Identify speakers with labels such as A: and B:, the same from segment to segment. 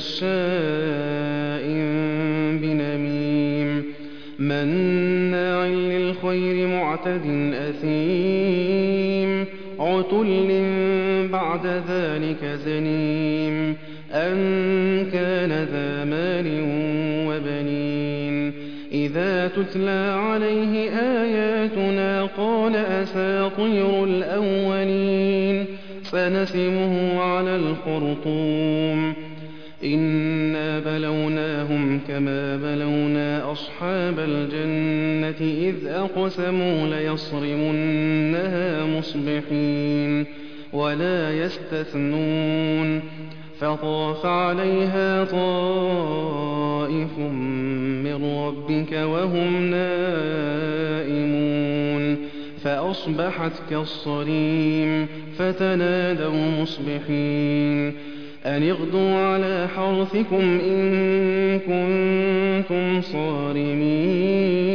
A: مشاء بنميم مناع للخير معتد أثيم عتل بعد ذلك زنيم أن كان ذا مال وبنين إذا تتلى عليه آياتنا قال أساطير الأولين سنسمه على الخرطوم إنا بلوناهم كما بلونا أصحاب الجنة إذ أقسموا ليصرمنها مصبحين ولا يستثنون فطاف عليها طائف من ربك وهم نائمون فأصبحت كالصريم فتنادوا مصبحين أن اغدوا على حرثكم إن كنتم صارمين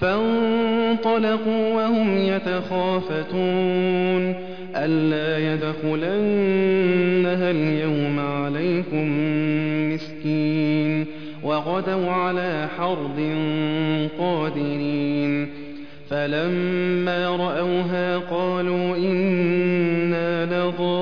A: فانطلقوا وهم يتخافتون ألا يدخلنها اليوم عليكم مسكين وغدوا على حرد قادرين فلما رأوها قالوا إنا لضالون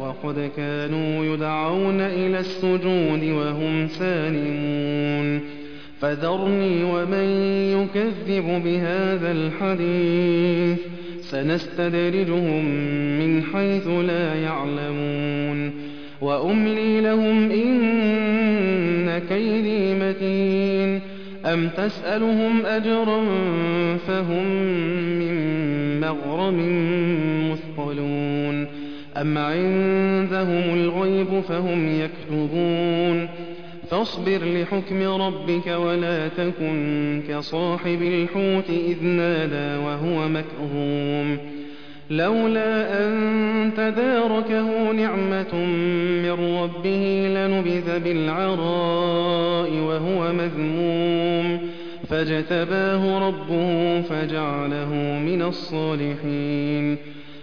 A: وقد كانوا يدعون إلى السجود وهم سالمون. فذرني ومن يكذب بهذا الحديث. سنستدرجهم من حيث لا يعلمون. وأملي لهم إن كيدي متين. أم تسألهم أجرا فهم من مغرم مثقلون. أم عندهم الغيب فهم يكتبون فاصبر لحكم ربك ولا تكن كصاحب الحوت إذ نادى وهو مكظوم لولا أن تداركه نعمة من ربه لنبذ بالعراء وهو مذموم فاجتباه ربه فجعله من الصالحين